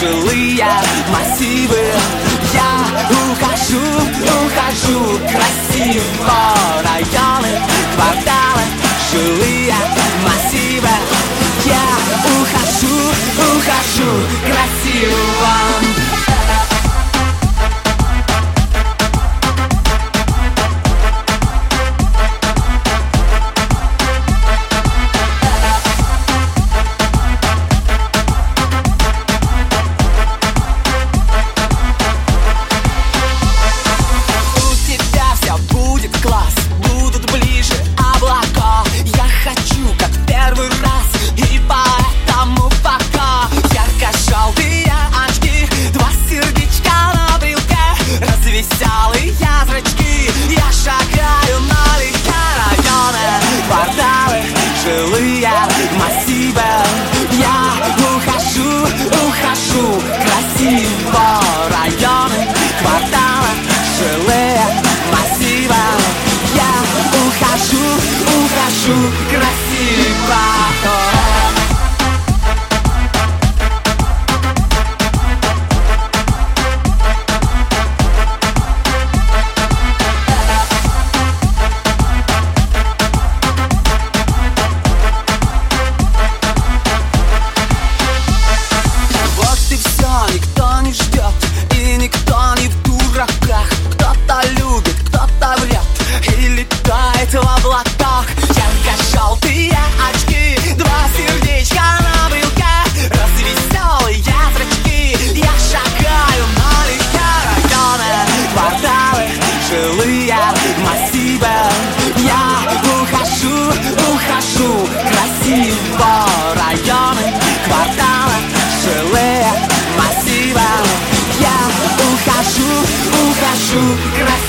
жилые массивы. Я ухожу, ухожу красиво. Районы, кварталы, жилые массивы. Я ухожу, ухожу красиво. ухожу красиво районы, кварталы, жилые массивы. Я ухожу, ухожу красиво.